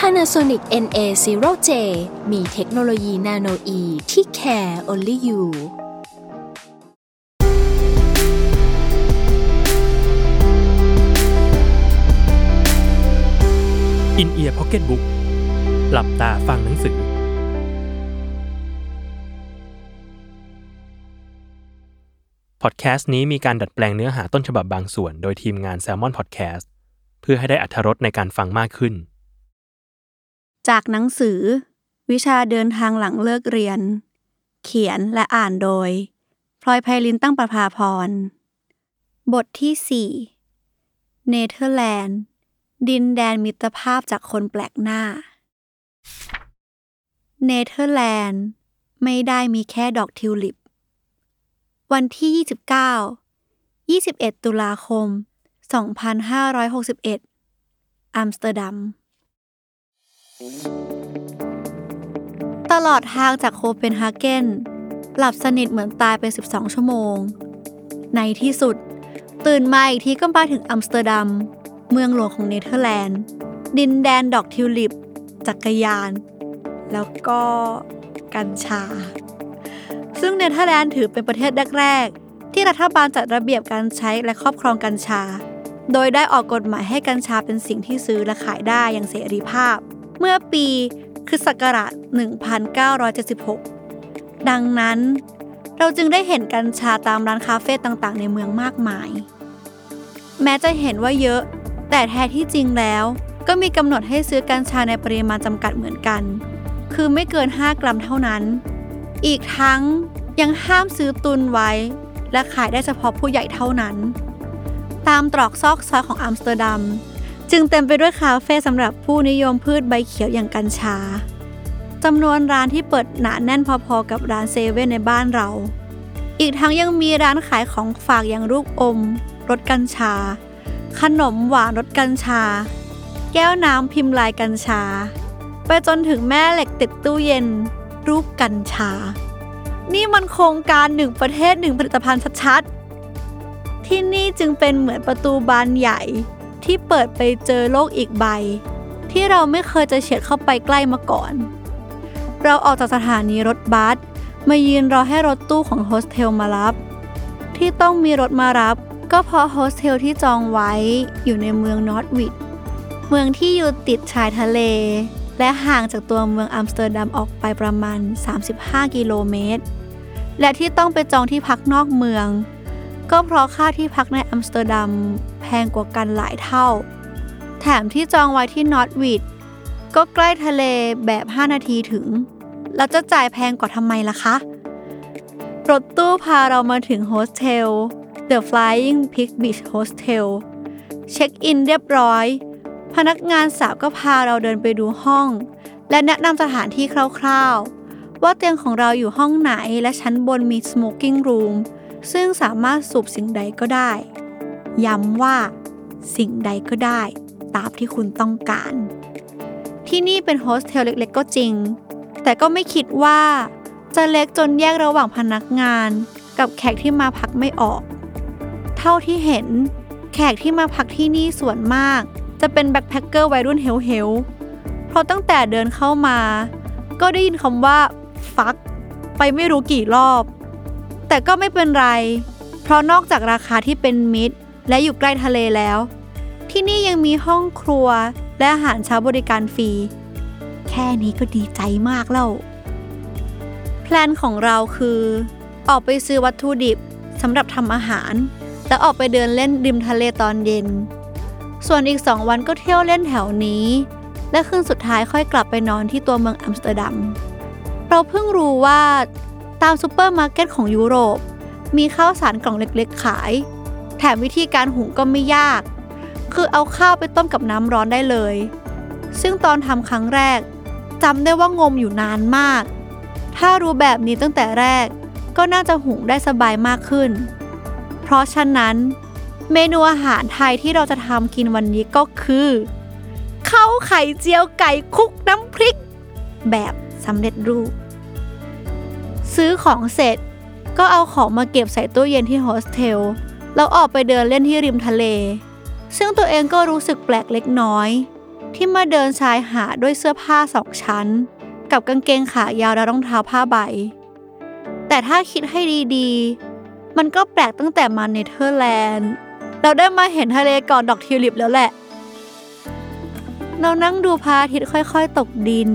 Panasonic NA0J มีเทคโนโลยีนาโนอีที่ care only you อินเอียร์พ็อกเก็ตบุ๊กหลับตาฟังหนังสือ พอดแคสต์นี้มีการดัดแปลงเนื้อหาต้นฉบับบางส่วน โดยทีมงาน Salmon Podcast เพื่อให้ได้อรรถรสในการฟังมากขึ้น จากหนังสือ วิชาเดินทางหลังเลิกเรียน เขียนและอ่านโดย พลอยไพลินตั้งประภาพร บทที่ 4 เนเธอร์แลนด์ ดินแดนมิตรภาพจากคนแปลกหน้า เนเธอร์แลนด์ ไม่ได้มีแค่ดอกทิวลิป วันที่ 29 21 ตุลาคม 2561 อัมสเตอร์ดัม ตลอดทางจากโคเปนฮาเกนหลับสนิทเหมือนตายไป 12 ชั่วโมง ในที่สุด ตื่นมาอีกทีก็มาถึงอัมสเตอร์ดัม เมืองหลวงของเนเธอร์แลนด์ ดินแดนดอกทิวลิป จักรยาน แล้วก็กัญชา ซึ่งเนเธอร์แลนด์ถือเป็นประเทศแรกๆ ที่รัฐบาลจัดระเบียบการใช้และครอบครองกัญชา โดยได้ออกกฎหมายให้กัญชาเป็นสิ่งที่ซื้อและขายได้อย่างเสรีภาพ เมื่อปีคริสต์ศักราช 1976 ดังนั้นเราจึงได้เห็นกัญชาตามร้านคาเฟ่ต่างๆ ในเมืองมากมาย แม้จะเห็นว่าเยอะ แต่แท้ที่จริงแล้ว ก็มีกำหนดให้ซื้อกัญชาในปริมาณจำกัดเหมือนกัน คือไม่เกิน 5 กรัมเท่านั้น อีกทั้งยังห้ามซื้อตุนไว้ และขายได้เฉพาะผู้ใหญ่เท่านั้น ตามตรอกซอกซอยของอัมสเตอร์ดัม จึงเต็มไปด้วยคาเฟ่สำหรับผู้นิยมพืชใบเขียวอย่างกัญชาจำนวนร้านที่เปิดหนาแน่นพอๆกับร้านเซเว่นในบ้านเรา อีกทั้งยังมีร้านขายของฝากอย่างลูกอมรสกัญชา ขนมหวานรสกัญชา แก้วน้ำพิมพ์ลายกัญชา ไปจนถึงแม่เหล็กติดตู้เย็น รูปกัญชา นี่มันโครงการหนึ่งประเทศหนึ่งผลิตภัณฑ์ชัดๆที่นี่จึงเป็นเหมือนประตูบานใหญ่ ที่เปิดไปเจอโลกอีกใบ ที่เราไม่เคยจะเฉียดเข้าไปใกล้มาก่อน เราออกจากสถานีรถบัสมายืนรอให้รถตู้ของโฮสเทลมารับ ที่ต้องมีรถมารับ ก็เพราะโฮสเทลที่จองไว้อยู่ในเมืองนอร์ทวิดเมืองที่อยู่ติดชายทะเล และห่างจากตัวเมืองอัมสเตอร์ดัมออกไปประมาณ 35 กิโลเมตร และที่ต้องไปจองที่พักนอกเมือง ก็เพราะค่าที่พักในอัมสเตอร์ดัมแพงกว่ากันหลายเท่า แถมที่จองไว้ที่นอร์ทวิดก็ใกล้ทะเลแบบ 5 นาทีถึง แล้วจะจ่ายแพงกว่าทำไมล่ะคะ รถตู้พาเรามาถึงโฮสเทล The Flying Pig Beach Hostel เช็คอินเรียบร้อย พนักงานสาวก็พาเราเดินไปดูห้อง และแนะนำสถานที่คร่าวๆ ว่าเตียงของเราอยู่ห้องไหนและชั้นบนมี smoking room ซึ่งสามารถสูบสิ่งใดก็ได้ ย้ำว่า สิ่งใดก็ได้ ตามที่คุณต้องการ ที่นี่เป็นโฮสเทลเล็กๆก็จริง แต่ก็ไม่คิดว่าจะเล็กจนแยกระหว่างพนักงานกับแขกที่มาพักไม่ออก เท่าที่เห็น แขกที่มาพักที่นี่ส่วนมาก จะเป็นแบ็คแพคเกอร์วัยรุ่นเฮลๆเพราะตั้งแต่เดินเข้ามา ก็ได้ยินคำว่า ฟัก ไปไม่รู้กี่รอบ แต่ก็ไม่เป็นไร เพราะนอกจากราคาที่เป็นมิตร และอยู่ใกล้ทะเลแล้ว ที่นี่ยังมีห้องครัวและอาหารเช้าบริการฟรี แค่นี้ก็ดีใจมากแล้ว plan ของเราคือ ออกไปซื้อวัตถุดิบสำหรับทำอาหาร แล้วออกไปเดินเล่นริมทะเลตอนเย็น ส่วนอีกสองวันก็เที่ยวเล่นแถวนี้ และคืนสุดท้ายค่อยกลับไปนอนที่ตัวเมืองอัมสเตอร์ดัม เราเพิ่งรู้ว่า ตามซูเปอร์มาร์เก็ตของยุโรป มีข้าวสารกล่องเล็กๆขาย แถมวิธีการหุงก็ไม่ยาก คือเอาข้าวไปต้มกับน้ำร้อนได้เลย ซึ่งตอนทำครั้งแรกจำได้ว่างมอยู่นานมาก ถ้ารู้แบบนี้ตั้งแต่แรกก็น่าจะหุงได้สบายมากขึ้น เพราะฉะนั้น เมนูอาหารไทยที่เราจะทำกินวันนี้ก็คือข้าวไข่เจียวไก่คลุกน้ำพริก แบบสำเร็จรูป ซื้อของเสร็จ ก็เอาของมาเก็บใส่ตู้เย็นที่โฮสเทลแล้วออกไปเดินเล่นที่ริมทะเล ซึ่งตัวเองก็รู้สึกแปลกเล็กน้อย ที่มาเดินชายหาดด้วยเสื้อผ้าสองชั้น กับกางเกงขายาวและรองเท้าผ้าใบ แต่ถ้าคิดให้ดีๆ มันก็แปลกตั้งแต่มาเนเธอร์แลนด์เราได้มาเห็นทะเลก่อนดอกทิวลิปแล้วแหละ เรานั่งดูพระอาทิตย์ค่อยๆ ตกดิน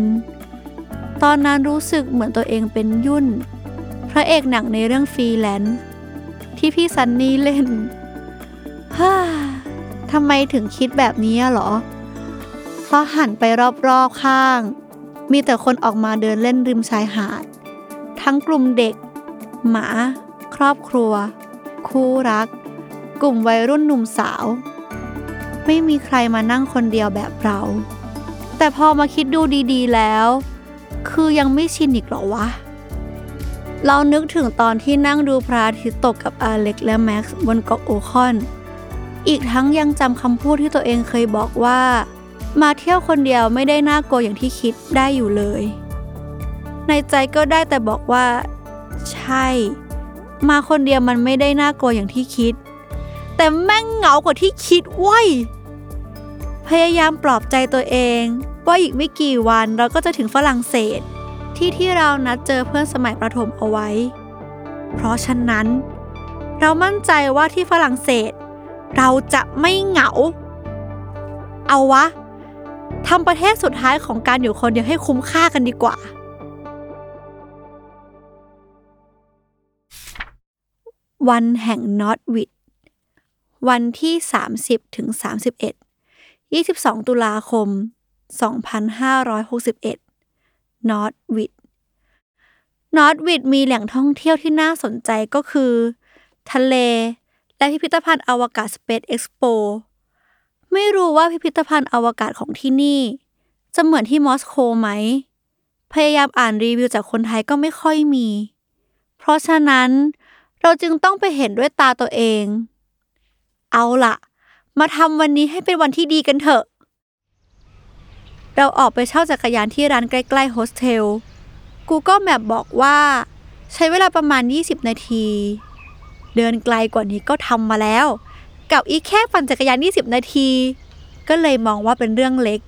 ตอนนั้นรู้สึกเหมือนตัวเองเป็นยุ่น พระเอกหนังในเรื่องฟรีแลนซ์ที่พี่ซันนี่เล่นฮ่าทำไมถึงคิดแบบนี้หรอ เพราะหันไปรอบๆข้าง มีแต่คนออกมาเดินเล่นริมชายหาด ทั้งกลุ่มเด็ก หมา ครอบครัว คู่รัก กลุ่มวัยรุ่นหนุ่มสาว ไม่มีใครมานั่งคนเดียวแบบเรา แต่พอมาคิดดูดีๆแล้ว คือยังไม่ชินอีกหรอวะ เรานึกถึงตอนที่นั่งดูพระอาทิตย์ตกกับอาเล็กและแม็กซ์บนเกาะโอคอน อีกทั้งยังจำคำพูดที่ตัวเองเคยบอกว่า มาเที่ยวคนเดียวไม่ได้น่ากลัวอย่างที่คิดได้อยู่เลย ในใจก็ได้แต่บอกว่า ใช่ มาคนเดียวมันไม่ได้น่ากลัวอย่างที่คิด แต่แม่งเหงากว่าที่คิดว้ยพยายามปลอบใจตัวเอง ว่าอีกไม่กี่วันเราก็จะถึงฝรั่งเศส ที่ที่เรานัดเจอเพื่อนสมัยประถมเอาไว้ เพราะฉะนั้น เรามั่นใจว่าที่ฝรั่งเศส เราจะไม่เหงา เอาวะทำประเทศสุดท้ายของการอยู่คนเดียวให้คุ้มค่ากันดีกว่า วันแห่งนอตวิดวันที่ 30ถึง31 22 ตุลาคม 2561นอตวิดนอตวิดมีแหล่งท่องเที่ยวที่น่าสนใจก็คือ ทะเล และพิพิธภัณฑ์อวกาศ Space Expo ไม่รู้ว่าพิพิธภัณฑ์อวกาศของที่นี่ จะเหมือนที่มอสโกไหม พยายามอ่านรีวิวจากคนไทยก็ไม่ค่อยมี เพราะฉะนั้นเราจึงต้องไปเห็นด้วยตาตัวเอง เอาละมาทำวันนี้ให้เป็นวันที่ดีกันเถอะ เราออกไปเช่าจักรยานที่ร้านใกล้ๆโฮสเทล Google Map บอกว่า ใช้เวลาประมาณ 20 นาที เดินไกลกว่านี้ก็ทำมาแล้ว กับอีกแค่ปั่นจักรยาน 20 นาที ก็เลยมองว่าเป็นเรื่องเล็ก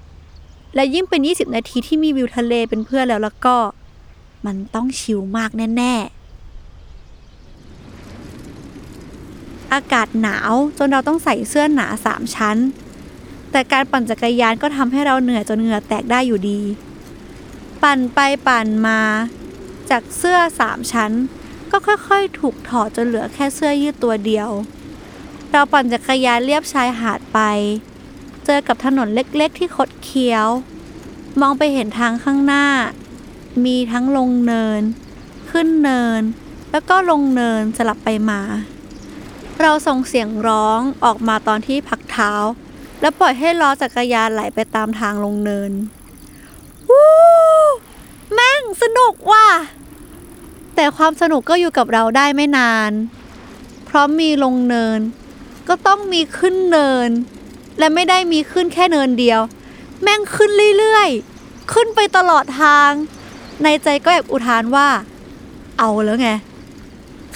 และยิ่งเป็น 20 นาทีที่มีวิวทะเลเป็นเพื่อนแล้วแล้วก็ มันต้องชิลมากแน่ ๆ อากาศหนาวจนเราต้องใส่เสื้อหนาสามชั้น แต่การปั่นจักรยานก็ทำให้เราเหนื่อยจนเหงื่อแตกได้อยู่ดี ปั่นไปปั่นมา จากเสื้อสามชั้น ก็ค่อยๆ ถูกถอดจนเหลือแค่เสื้อยืดตัวเดียว เราปั่นจักรยานเลียบชายหาดไป เจอกับถนนเล็กๆ ที่คดเคี้ยว มองไปเห็นทางข้างหน้า มีทั้งลงเนิน ขึ้นเนิน แล้วก็ลงเนินสลับไปมา เราส่งเสียงร้องออกมาตอนที่พักเท้า แล้วปล่อยให้ล้อจักรยานไหลไปตามทางลงเนินวู้แม่งสนุกว่ะ แต่ความสนุกก็อยู่กับเราได้ไม่นาน เพราะมีลงเนิน ก็ต้องมีขึ้นเนิน และไม่ได้มีขึ้นแค่เนินเดียว แม่งขึ้นเรื่อยๆ ขึ้นไปตลอดทาง ในใจก็แอบอุทานว่า เอาแล้วไง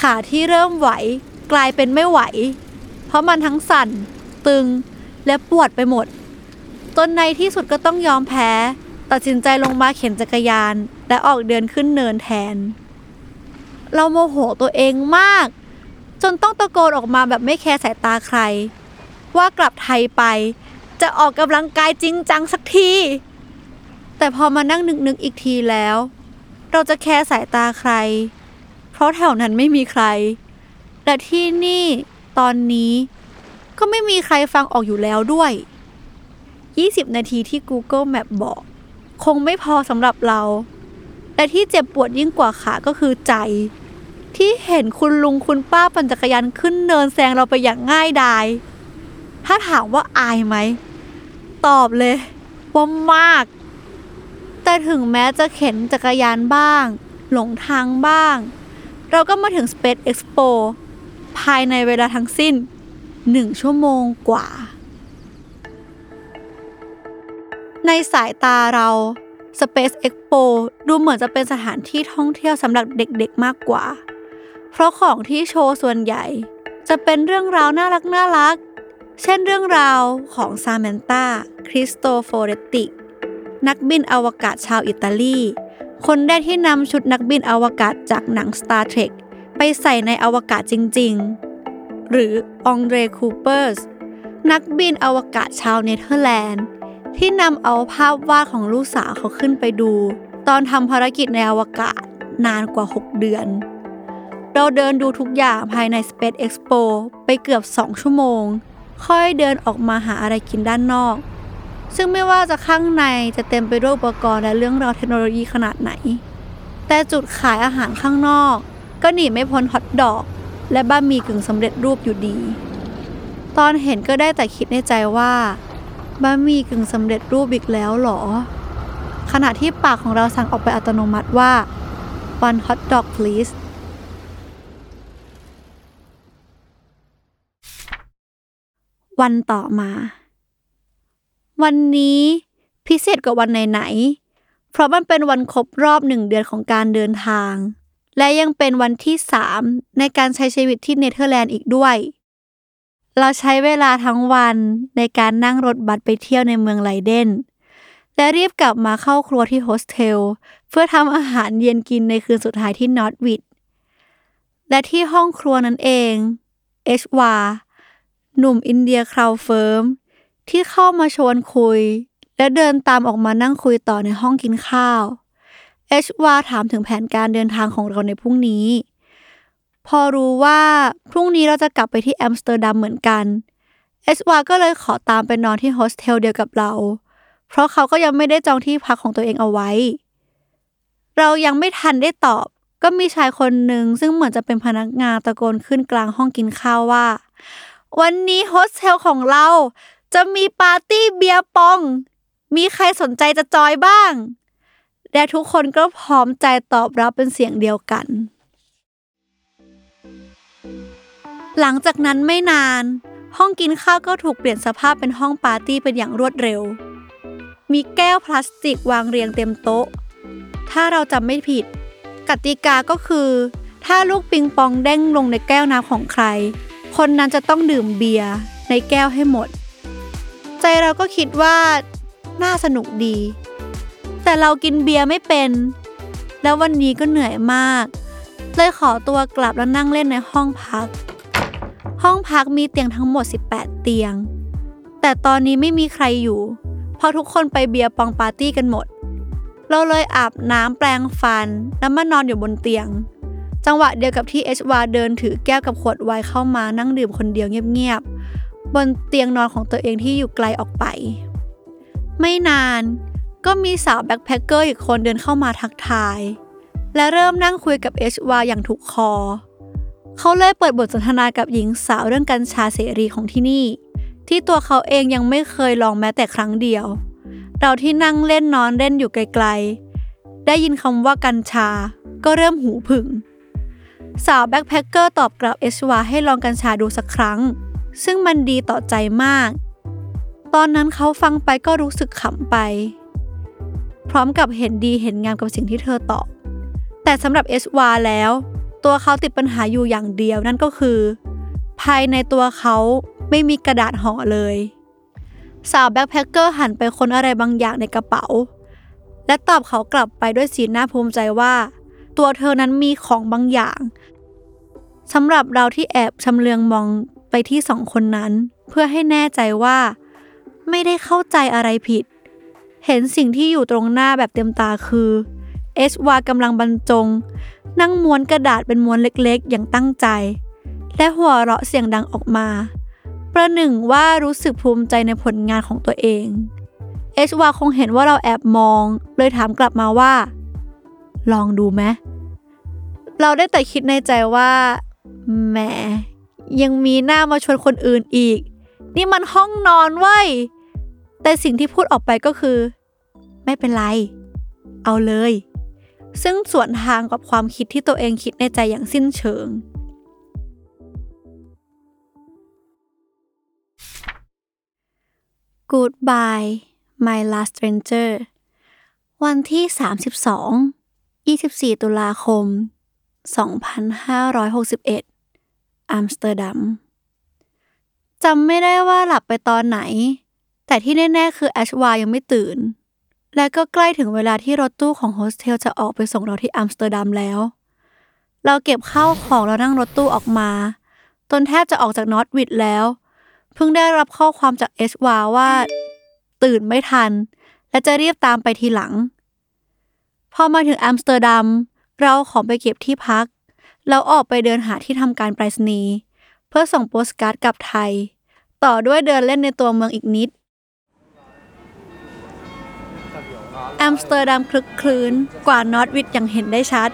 ขาที่เริ่มไหวกลายเป็นไม่ไหว เพราะมันทั้งสั่น ตึง และปวดไปหมด จนในที่สุดก็ต้องยอมแพ้ ตัดสินใจลงมาเข็นจักรยาน และออกเดินขึ้นเนินแทน เราโมโหตัวเองมาก จนต้องตะโกนออกมาแบบไม่แคร์สายตาใคร ว่ากลับไทยไป จะออกกำลังกายจริงจังสักที แต่พอมานั่งนึกๆอีกทีแล้ว เราจะแคร์สายตาใคร เพราะแถวนั้นไม่มีใคร และที่นี่ตอนนี้ ก็ไม่มีใครฟังออกอยู่แล้วด้วย 20 นาทีที่ Google Map บอก คงไม่พอสำหรับเรา และที่เจ็บปวดยิ่งกว่าขาก็คือใจ ที่เห็นคุณลุงคุณป้าปั่นจักรยานขึ้นเนินแซงเราไปอย่างง่ายดาย ถ้าถามว่าอายไหม ตอบเลยว่ามากแแต่ถึงแม้จะเข็นจักรยานบ้าง หลงทางบ้าง เราก็มาถึง Space Expo ภายในเวลาทั้งสิ้น 1 ชั่วโมงกว่า ในสายตาเรา Space Expo ดูเหมือนจะเป็นสถานที่ท่องเที่ยวสำหรับเด็กๆมากกว่า เพราะของที่โชว์ส่วนใหญ่ จะเป็นเรื่องราวน่ารักน่ารัก เช่นเรื่องราวของ Samantha Cristoforetti นักบินอวกาศชาวอิตาลี คนแรกที่นำชุดนักบินอวกาศจากหนัง Star Trek ไปใส่ในอวกาศจริง ๆ หรือ André Kuipersนักบินอวกาศชาวเนเธอร์แลนด์ ที่นำเอาภาพวาดของลูกสาวเขาขึ้นไปดู ตอนทำภารกิจในอวกาศนานกว่า 6 เดือน เราเดินดูทุกอย่างภายใน Space Expo ไปเกือบ 2 ชั่วโมง ค่อยเดินออกมาหาอะไรกินด้านนอก ซึ่งไม่ว่าจะข้างในจะเต็มไปด้วยอุปกรณ์และเรื่องราวเทคโนโลยีขนาดไหน แต่จุดขายอาหารข้างนอก ก็หนีไม่พ้นฮอทดอก และบะหมี่กึ่งสำเร็จรูปอยู่ดี ตอนเห็นก็ได้แต่คิดในใจว่าบะหมี่กึ่งสำเร็จรูปอีกแล้วหรอ ขณะที่ปากของเราสั่งออกไปอัตโนมัติว่า one hot dog please วันต่อมา วันนี้พิเศษกว่าวันไหนๆ เพราะมันเป็นวันครบรอบหนึ่งเดือนของการเดินทาง และยังเป็นวันที่สามในการใช้ชีวิตที่เนเธอร์แลนด์อีกด้วย เราใช้เวลาทั้งวันในการนั่งรถบัสไปเที่ยวในเมืองไลเดน และรีบกลับมาเข้าครัวที่โฮสเทล เพื่อทำอาหารเย็นกินในคืนสุดท้ายที่นอตวิดและที่ห้องครัวนั้นเองเอชวาหนุ่มอินเดียเคราเฟิ้ม ที่เข้ามาชวนคุย และเดินตามออกมานั่งคุยต่อในห้องกินข้าว เอชวาถามถึงแผนการเดินทางของเราในพรุ่งนี้ พอรู้ว่าพรุ่งนี้เราจะกลับไปที่แอมสเตอร์ดัมเหมือนกันเอชวาก็เลยขอตามไปนอนที่โฮสเทลเดียวกับเรา เพราะเขาก็ยังไม่ได้จองที่พักของตัวเองเอาไว้ เรายังไม่ทันได้ตอบ ก็มีชายคนหนึ่งซึ่งเหมือนจะเป็นพนักงานตะโกนขึ้นกลางห้องกินข้าวว่า วันนี้โฮสเทลของเราจะมีปาร์ตี้ beer pong มีใครสนใจจะจอยบ้าง และทุกคนก็พร้อมใจตอบรับเป็นเสียงเดียวกัน หลังจากนั้นไม่นาน ห้องกินข้าวก็ถูกเปลี่ยนสภาพเป็นห้องปาร์ตี้เป็นอย่างรวดเร็ว มีแก้วพลาสติกวางเรียงเต็มโต๊ะ ถ้าเราจำไม่ผิด กติกาก็คือ ถ้าลูกปิงปองเด้งลงในแก้วน้ำของใคร คนนั้นจะต้องดื่มเบียร์ในแก้วให้หมด ใจเราก็คิดว่าน่าสนุกดี แต่เรากินเบียร์ไม่เป็น แล้ววันนี้ก็เหนื่อยมาก เลยขอตัวกลับแล้วนั่งเล่นในห้องพัก ห้องพักมีเตียงทั้งหมด 18 เตียง แต่ตอนนี้ไม่มีใครอยู่ เพราะทุกคนไปเบียร์ปองปาร์ตี้กันหมด เราเลยอาบน้ำแปรงฟันแล้วมานอนอยู่บนเตียง จังหวะเดียวกับที่เอชวาเดินถือแก้วกับขวดไวน์เข้ามานั่งดื่มคนเดียวเงียบๆบนเตียงนอนของตัวเองที่อยู่ไกลออกไป ไม่นาน ก็มีสาว backpacker อีกคนเดินเข้ามาทักทาย และเริ่มนั่งคุยกับเอชวาอย่างถูกคอ เขาเลยเปิดบทสนทนากับหญิงสาวเรื่องกัญชาเสรีของที่นี่ ที่ตัวเขาเองยังไม่เคยลองแม้แต่ครั้งเดียว เราที่นั่งเล่นนอนเล่นอยู่ไกลๆ ได้ยินคำว่ากัญชา ก็เริ่มหูผึ่ง สาว backpacker ตอบกลับเอชวาให้ลองกัญชาดูสักครั้ง ซึ่งมันดีต่อใจมาก ตอนนั้นเราฟังไปก็รู้สึกขำไป พร้อมกับเห็นดีเห็นงามกับสิ่งที่เธอตอบ แต่สำหรับเอชวาแล้ว ตัวเขาติดปัญหาอยู่อย่างเดียวนั่นก็คือ ภายในตัวเขาไม่มีกระดาษห่อเลย สาว backpacker หันไปค้นอะไรบางอย่างในกระเป๋า และตอบเขากลับไปด้วยสีหน้าภูมิใจว่า ตัวเธอนั้นมีของบางอย่างสำหรับเราที่แอบชำเลืองมองไปที่สองคนนั้น เพื่อให้แน่ใจว่า ไม่ได้เข้าใจอะไรผิด เห็นสิ่งที่อยู่ตรงหน้าแบบเต็มตาคือเอชวากำลังบรรจง นั่งม้วนกระดาษเป็นม้วนเล็กๆ อย่างตั้งใจ และหัวเราะเสียงดังออกมา ประหนึ่งว่ารู้สึกภูมิใจในผลงานของตัวเองเอชวาคงเห็นว่าเราแอบมอง เลยถามกลับมาว่า ลองดูไหมเราได้แต่คิดในใจว่าแหมยังมีหน้ามาชวนคนอื่นอีก นี่มันห้องนอนเว้ยแต่สิ่งที่พูดออกไปก็คือ ไม่เป็นไร เอาเลย ซึ่งส่วนทางกับความคิดที่ตัวเองคิดในใจอย่างสิ้นเชิง Goodbye My Last Stranger วันที่ 32 24 ตุลาคม 2561 อัมสเตอร์ดัมจำไม่ได้ว่าหลับไปตอนไหน แต่ที่แน่ ๆ คือแอชวายังไม่ตื่น และก็ใกล้ถึงเวลาที่รถตู้ของโฮสเทลจะออกไปส่งเราที่อัมสเตอร์ดัมแล้ว เราเก็บข้าวของแล้วนั่งรถตู้ออกมาจนแทบจะออกจากนอตวิดแล้ว เพิ่งได้รับข้อความจากเอชวาว่า ตื่นไม่ทัน และจะรีบตามไปทีหลัง พอมาถึงอัมสเตอร์ดัมเราขอไปเก็บที่พัก แล้วออกไปเดินหาที่ทำการไปรษณีย์เพื่อส่งโปสการ์ดกลับไทย ต่อด้วยเดินเล่นในตัวเมืองอีกนิด แอมสเตอร์ดัมครึกครื้นกว่านอตวิดอย่างเห็นได้ชัด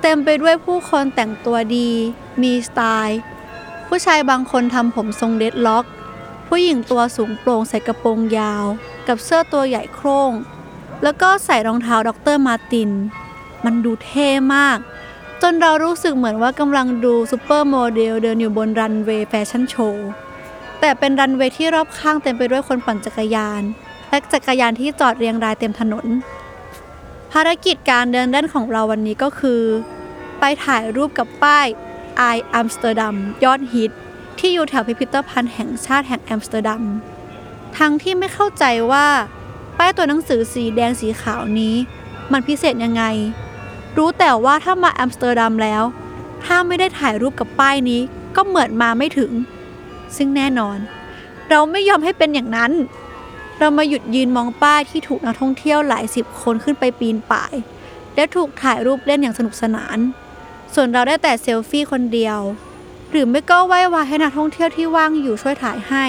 เต็มไปด้วยผู้คนแต่งตัวดี มีสไตล์ ผู้ชายบางคนทำผมทรง dreadlock ผู้หญิงตัวสูงโปร่งใส่กระโปรงยาว กับเสื้อตัวใหญ่โคร่ง แล้วก็ใส่รองเท้า Dr. Martens มันดูเท่มาก จนเรารู้สึกเหมือนว่ากำลังดูซูเปอร์โมเดลเดินอยู่บนรันเวย์แฟชั่นโชว์แต่เป็นรันเวย์ที่รอบข้างเต็มไปด้วยคนปั่นจักรยาน และจักรยานที่จอดเรียงรายเต็มถนน ภารกิจการเดินเล่นของเราวันนี้ก็คือ ไปถ่ายรูปกับป้าย I Amsterdam ยอดฮิต ที่อยู่แถวพิพิธภัณฑ์แห่งชาติแห่งแอมสเตอร์ดัมทั้งที่ไม่เข้าใจว่าป้ายตัวหนังสือสีแดงสีขาวนี้ มันพิเศษยังไง รู้แต่ว่าถ้ามาแอมสเตอร์ดัมแล้ว ถ้าไม่ได้ถ่ายรูปกับป้ายนี้ก็เหมือนมาไม่ถึง ซึ่งแน่นอน เราไม่ยอมให้เป็นอย่างนั้น เรามาหยุดยืนมองป้ายที่ถูกนักท่องเที่ยวหลายสิบคนขึ้นไปปีนป่าย และถูกถ่ายรูปเล่นอย่างสนุกสนาน ส่วนเราได้แต่เซลฟี่คนเดียว หรือไม่ก็ไหว้วานให้นักท่องเที่ยวที่ว่างอยู่ช่วยถ่ายให้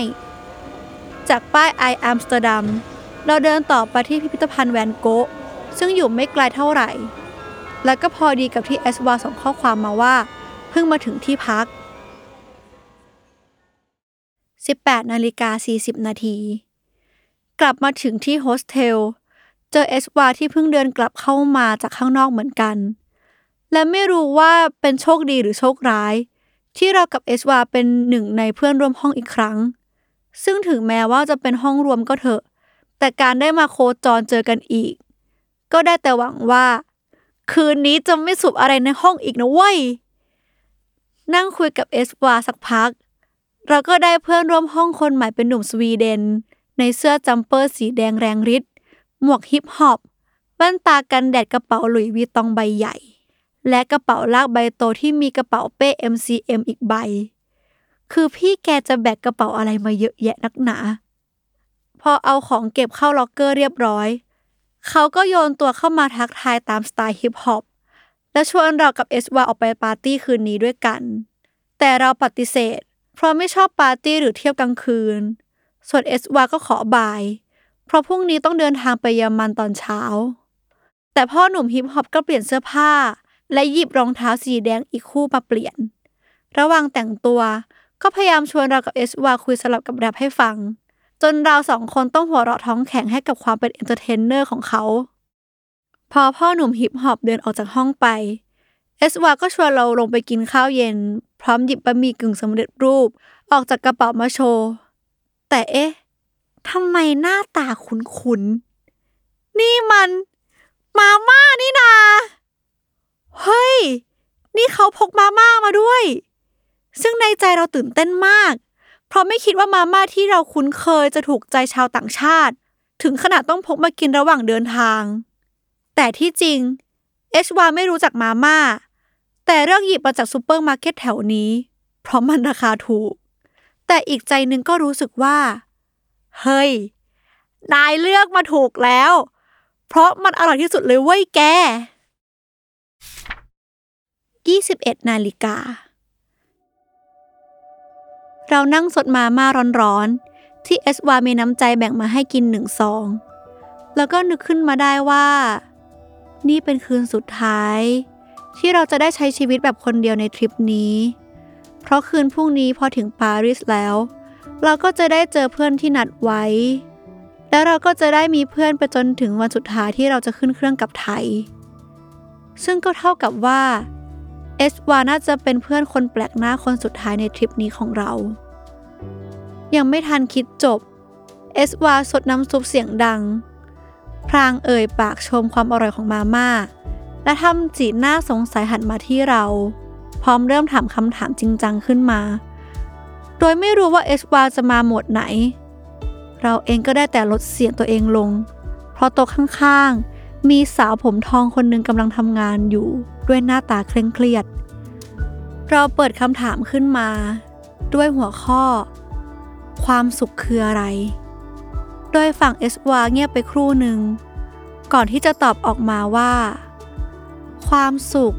จากป้าย I Amsterdam เราเดินต่อไปที่พิพิธภัณฑ์แวนโก๊ะซึ่งอยู่ไม่ไกลเท่าไหร่ และก็พอดีกับที่เอสวาส่งข้อความมาว่า เพิ่งมาถึงที่พัก 18นาฬิกา40นาที กลับมาถึงที่โฮสเทล เจอเอสวาที่เพิ่งเดินกลับเข้ามาจากข้างนอกเหมือนกัน และไม่รู้ว่าเป็นโชคดีหรือโชคร้าย ที่เรากับเอสวาเป็นหนึ่งในเพื่อนร่วมห้องอีกครั้ง ซึ่งถึงแม้ว่าจะเป็นห้องรวมก็เถอะ แต่การได้มาโคจรเจอกันอีก ก็ได้แต่หวังว่า คืนนี้จะไม่สูบอะไรในห้องอีกนะเว้ยนั่งคุยกับเอสวาสักพัก เราก็ได้เพื่อนร่วมห้องคนใหม่เป็นหนุ่มสวีเดน ในเสื้อ jumper สีแดงแรงฤทธิ์หมวกฮิปฮอปแว่นตากันแดดกระเป๋า Louis Vuitton ใบใหญ่ และกระเป๋าลากใบโตที่มีกระเป๋าเป้ MCM อีกใบ คือพี่แกจะแบกกระเป๋าอะไรมาเยอะแยะนักหนา พอเอาของเก็บเข้าล็อกเกอร์เรียบร้อย เขาก็โยนตัวเข้ามาทักทายตามสไตล์ฮิปฮอปและชวนเรากับเอสวาออกไปปาร์ตี้คืนนี้ด้วยกัน แต่เราปฏิเสธ เพราะไม่ชอบปาร์ตี้หรือเที่ยวกลางคืน ส่วนเอสวาก็ขอบาย เพราะพรุ่งนี้ต้องเดินทางไปเยอรมันตอนเช้า แต่พ่อหนุ่มฮิปฮอปก็เปลี่ยนเสื้อผ้า และหยิบรองเท้าสีแดงอีกคู่มาเปลี่ยน ระหว่างแต่งตัวก็พยายามชวนเรากับเอสวาคุยสลับกับแรปให้ฟัง จนเราสองคนต้องหัวเราะท้องแข็งให้กับความเป็น entertainer ของเขา พอพ่อหนุ่มฮิปฮอปเดินออกจากห้องไปเอสวาก็ชวนเราลงไปกินข้าวเย็น พร้อมหยิบบะหมี่กึ่งสำเร็จรูป ออกจากกระเป๋ามาโชว์ แต่เอ๊ะทำไมหน้าตาคุ้นๆ นี่มันมาม่านี่นา เฮ้ย นี่เขาพกมาม่ามาด้วย ซึ่งในใจเราตื่นเต้นมาก เพราะไม่คิดว่ามาม่าที่เราคุ้นเคยจะถูกใจชาวต่างชาติ ถึงขนาดต้องพกมากินระหว่างเดินทาง แต่ที่จริง เอชวาไม่รู้จักมาม่า แต่เลือกหยิบมาจากซูเปอร์มาร์เก็ตแถวนี้ เพราะมันราคาถูก แต่อีกใจหนึ่งก็รู้สึกว่า เฮ้ย นายเลือกมาถูกแล้ว เพราะมันอร่อยที่สุดเลยเว้ยแก 21 นาฬิกา เรานั่งสดมาม่าร้อนๆ ที่เอสวามีน้ำใจแบ่งมาให้กินหนึ่งซอง แล้วก็นึกขึ้นมาได้ว่า นี่เป็นคืนสุดท้าย ที่เราจะได้ใช้ชีวิตแบบคนเดียวในทริปนี้ เพราะคืนพรุ่งนี้พอถึงปารีสแล้ว เราก็จะได้เจอเพื่อนที่นัดไว้ แล้วเราก็จะได้มีเพื่อนไปจนถึงวันสุดท้ายที่เราจะขึ้นเครื่องกลับไทย ซึ่งก็เท่ากับว่าเอสวาน่าจะเป็นเพื่อนคนแปลกหน้าคนสุดท้ายในทริปนี้ของเรา ยังไม่ทันคิดจบ เอสวาสดน้ำซุปเสียงดัง พรางเอ่ยปากชมความอร่อยของมาม่า และทำจีหน้าสงสัยหันมาที่เรา พร้อมเริ่มถามคำถามจริงจังขึ้นมา โดยไม่รู้ว่าเอสวาจะมาหมวดไหน เราเองก็ได้แต่ลดเสียงตัวเองลง เพราะโต๊ะข้างๆ มีสาวผมทองคนหนึ่งกำลังทำงานอยู่ด้วยหน้าตาเคร่งเครียด เราเปิดคำถามขึ้นมา ด้วยหัวข้อ ความสุขคืออะไร โดยฝั่งเอสวาเงียบไปครู่หนึ่ง ก่อนที่จะตอบออกมาว่า ความสุข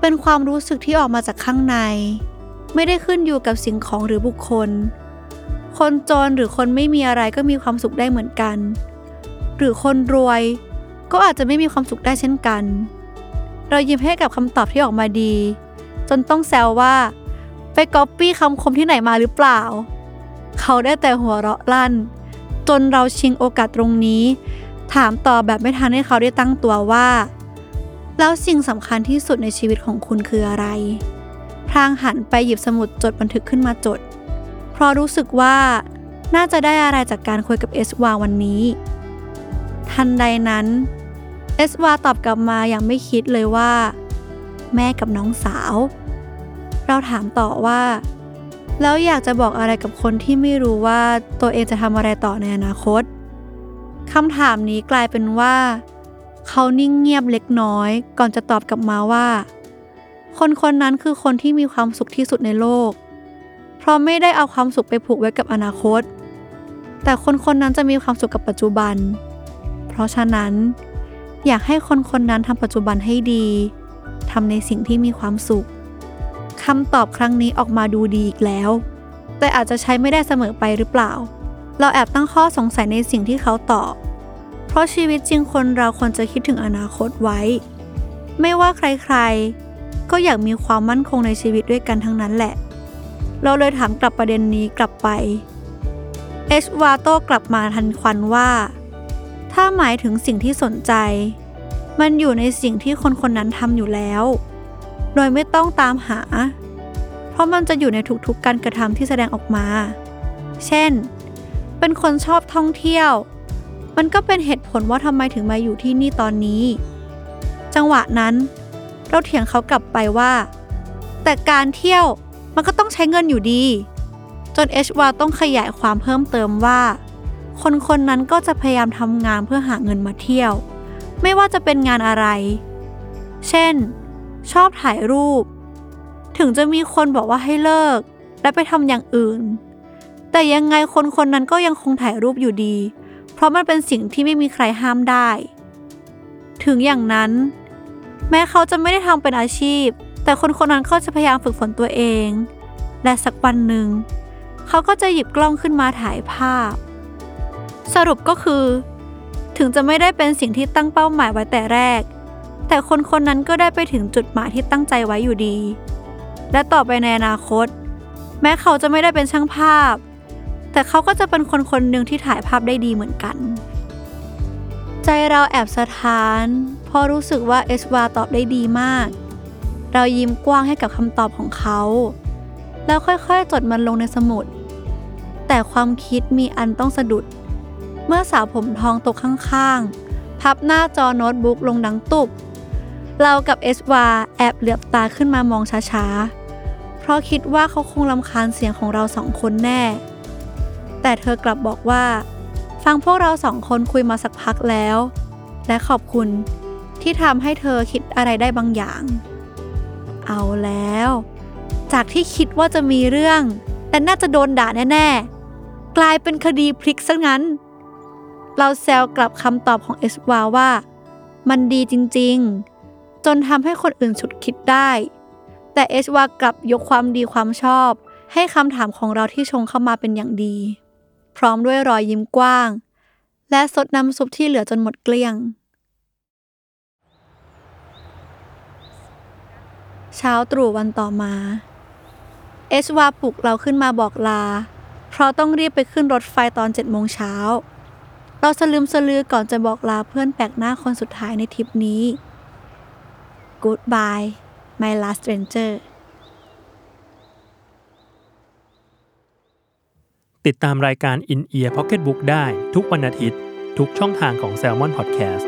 เป็นความรู้สึกที่ออกมาจากข้างใน ไม่ได้ขึ้นอยู่กับสิ่งของหรือบุคคล คนจนหรือคนไม่มีอะไรก็มีความสุขได้เหมือนกัน หรือคนรวยก็อาจจะไม่มีความสุขได้เช่นกัน เรายิ้มให้กับคำตอบที่ออกมาดี จนต้องแซวว่า ไปก๊อปปี้คำคมที่ไหนมาหรือเปล่า เขาได้แต่หัวเราะลั่น จนเราชิงโอกาสตรงนี้ ถามต่อแบบไม่ทันให้เขาได้ตั้งตัวว่า แล้วสิ่งสำคัญที่สุดในชีวิตของคุณคืออะไร พรางหันไปหยิบสมุดจดบันทึกขึ้นมาจด เพราะรู้สึกว่าน่าจะได้อะไรจากการคุยกับเอสวาวันนี้ ทันใดนั้นเอสวาตอบกลับมาอย่างไม่คิดเลยว่า แม่กับน้องสาว เราถามต่อว่า แล้วอยากจะบอกอะไรกับคนที่ไม่รู้ว่าตัวเองจะทำอะไรต่อในอนาคตคำถามนี้กลายเป็นว่า เขานิ่งเงียบเล็กน้อย ก่อนจะตอบกลับมาว่า คนคนนั้นคือคนที่มีความสุขที่สุดในโลก เพราะไม่ได้เอาความสุขไปผูกไว้กับอนาคต แต่คนคนนั้นจะมีความสุขกับปัจจุบัน เพราะฉะนั้น อยากให้คนคนนั้นทำปัจจุบันให้ดีทำในสิ่งที่มีความสุขคำตอบครั้งนี้ออกมาดูดีอีกแล้ว แต่อาจจะใช้ไม่ได้เสมอไปหรือเปล่า เราแอบตั้งข้อสงสัยในสิ่งที่เขาตอบ เพราะชีวิตจริงคนเราควรจะคิดถึงอนาคตไว้ ไม่ว่าใครๆ ก็อยากมีความมั่นคงในชีวิตด้วยกันทั้งนั้นแหละ เราเลยถามกลับประเด็นนี้กลับไปเอชวาโตกลับมาทันควันว่า ถ้าหมายถึงสิ่งที่สนใจ มันอยู่ในสิ่งที่คนคนนั้นทำอยู่แล้ว โดยไม่ต้องตามหา เพราะมันจะอยู่ในทุกๆการกระทำที่แสดงออกมา เช่น เป็นคนชอบท่องเที่ยว มันก็เป็นเหตุผลว่าทำไมถึงมาอยู่ที่นี่ตอนนี้ จังหวะนั้น เราเถียงเขากลับไปว่า แต่การเที่ยวมันก็ต้องใช้เงินอยู่ดี จนเอชวาต้องขยายความเพิ่มเติมว่า คนคนนั้นก็จะพยายามทำงานเพื่อหาเงินมาเที่ยว ไม่ว่าจะเป็นงานอะไร เช่น ชอบถ่ายรูป ถึงจะมีคนบอกว่าให้เลิก และไปทำอย่างอื่น แต่ยังไงคนคนนั้นก็ยังคงถ่ายรูปอยู่ดี ราะมันเป็นสิ่งที่ไม่มีใครห้ามได้ ถึงอย่างนั้น แม้เขาจะไม่ได้ทำเป็นอาชีพ แต่คนคนนั้นก็จะพยายามฝึกฝนตัวเอง และสักวันหนึ่ง เขาก็จะหยิบกล้องขึ้นมาถ่ายภาพ สรุปก็คือ ถึงจะไม่ได้เป็นสิ่งที่ตั้งเป้าหมายไว้แต่แรก แต่คนคนนั้นก็ได้ไปถึงจุดหมายที่ตั้งใจไว้อยู่ดี และต่อไปในอนาคต แม้เขาจะไม่ได้เป็นช่างภาพ แต่เขาก็จะเป็นคนคนหนึ่งที่ถ่ายภาพได้ดีเหมือนกัน ใจเราแอบสะท้านเพราะรู้สึกว่าเอสวาตอบได้ดีมาก เรายิ้มกว้างให้กับคำตอบของเขา แล้วค่อยๆ จดมันลงในสมุด แต่ความคิดมีอันต้องสะดุด เมื่อสาวผมทองตกข้างๆ พับหน้าจอโน้ตบุ๊กลงดังตุบเรากับเอสวาแอบเหลือบตาขึ้นมามองช้าๆ เพราะคิดว่าเขาคงรำคาญเสียงของเราสองคนแน่ แต่เธอกลับบอกว่า ฟังพวกเราสองคนคุยมาสักพักแล้ว และขอบคุณที่ทำให้เธอคิดอะไรได้บางอย่าง เอาแล้ว จากที่คิดว่าจะมีเรื่อง แต่น่าจะโดนด่าแน่ๆ กลายเป็นคดีพลิกซะงั้น เราแซวกลับคำตอบของเอสวาว่า มันดีจริงๆ จนทำให้คนอื่นฉุดคิดได้ แต่เอสวากลับยกความดีความชอบ ให้คำถามของเราที่ชงเข้ามาเป็นอย่างดี พร้อมด้วยรอยยิ้มกว้าง และสดน้ำซุปที่เหลือจนหมดเกลี้ยง เช้าตรู่วันต่อมา เอชวาปลุกเราขึ้นมาบอกลา เพราะต้องรีบไปขึ้นรถไฟตอนเจ็ดโมงเช้า เราสลืมสลือก่อนจะบอกลาเพื่อนแปลกหน้าคนสุดท้ายในทริปนี้ Goodbye my last stranger ติดตามรายการ In Ear Pocketbook ได้ทุกวันอาทิตย์ ทุกช่องทางของ Salmon Podcast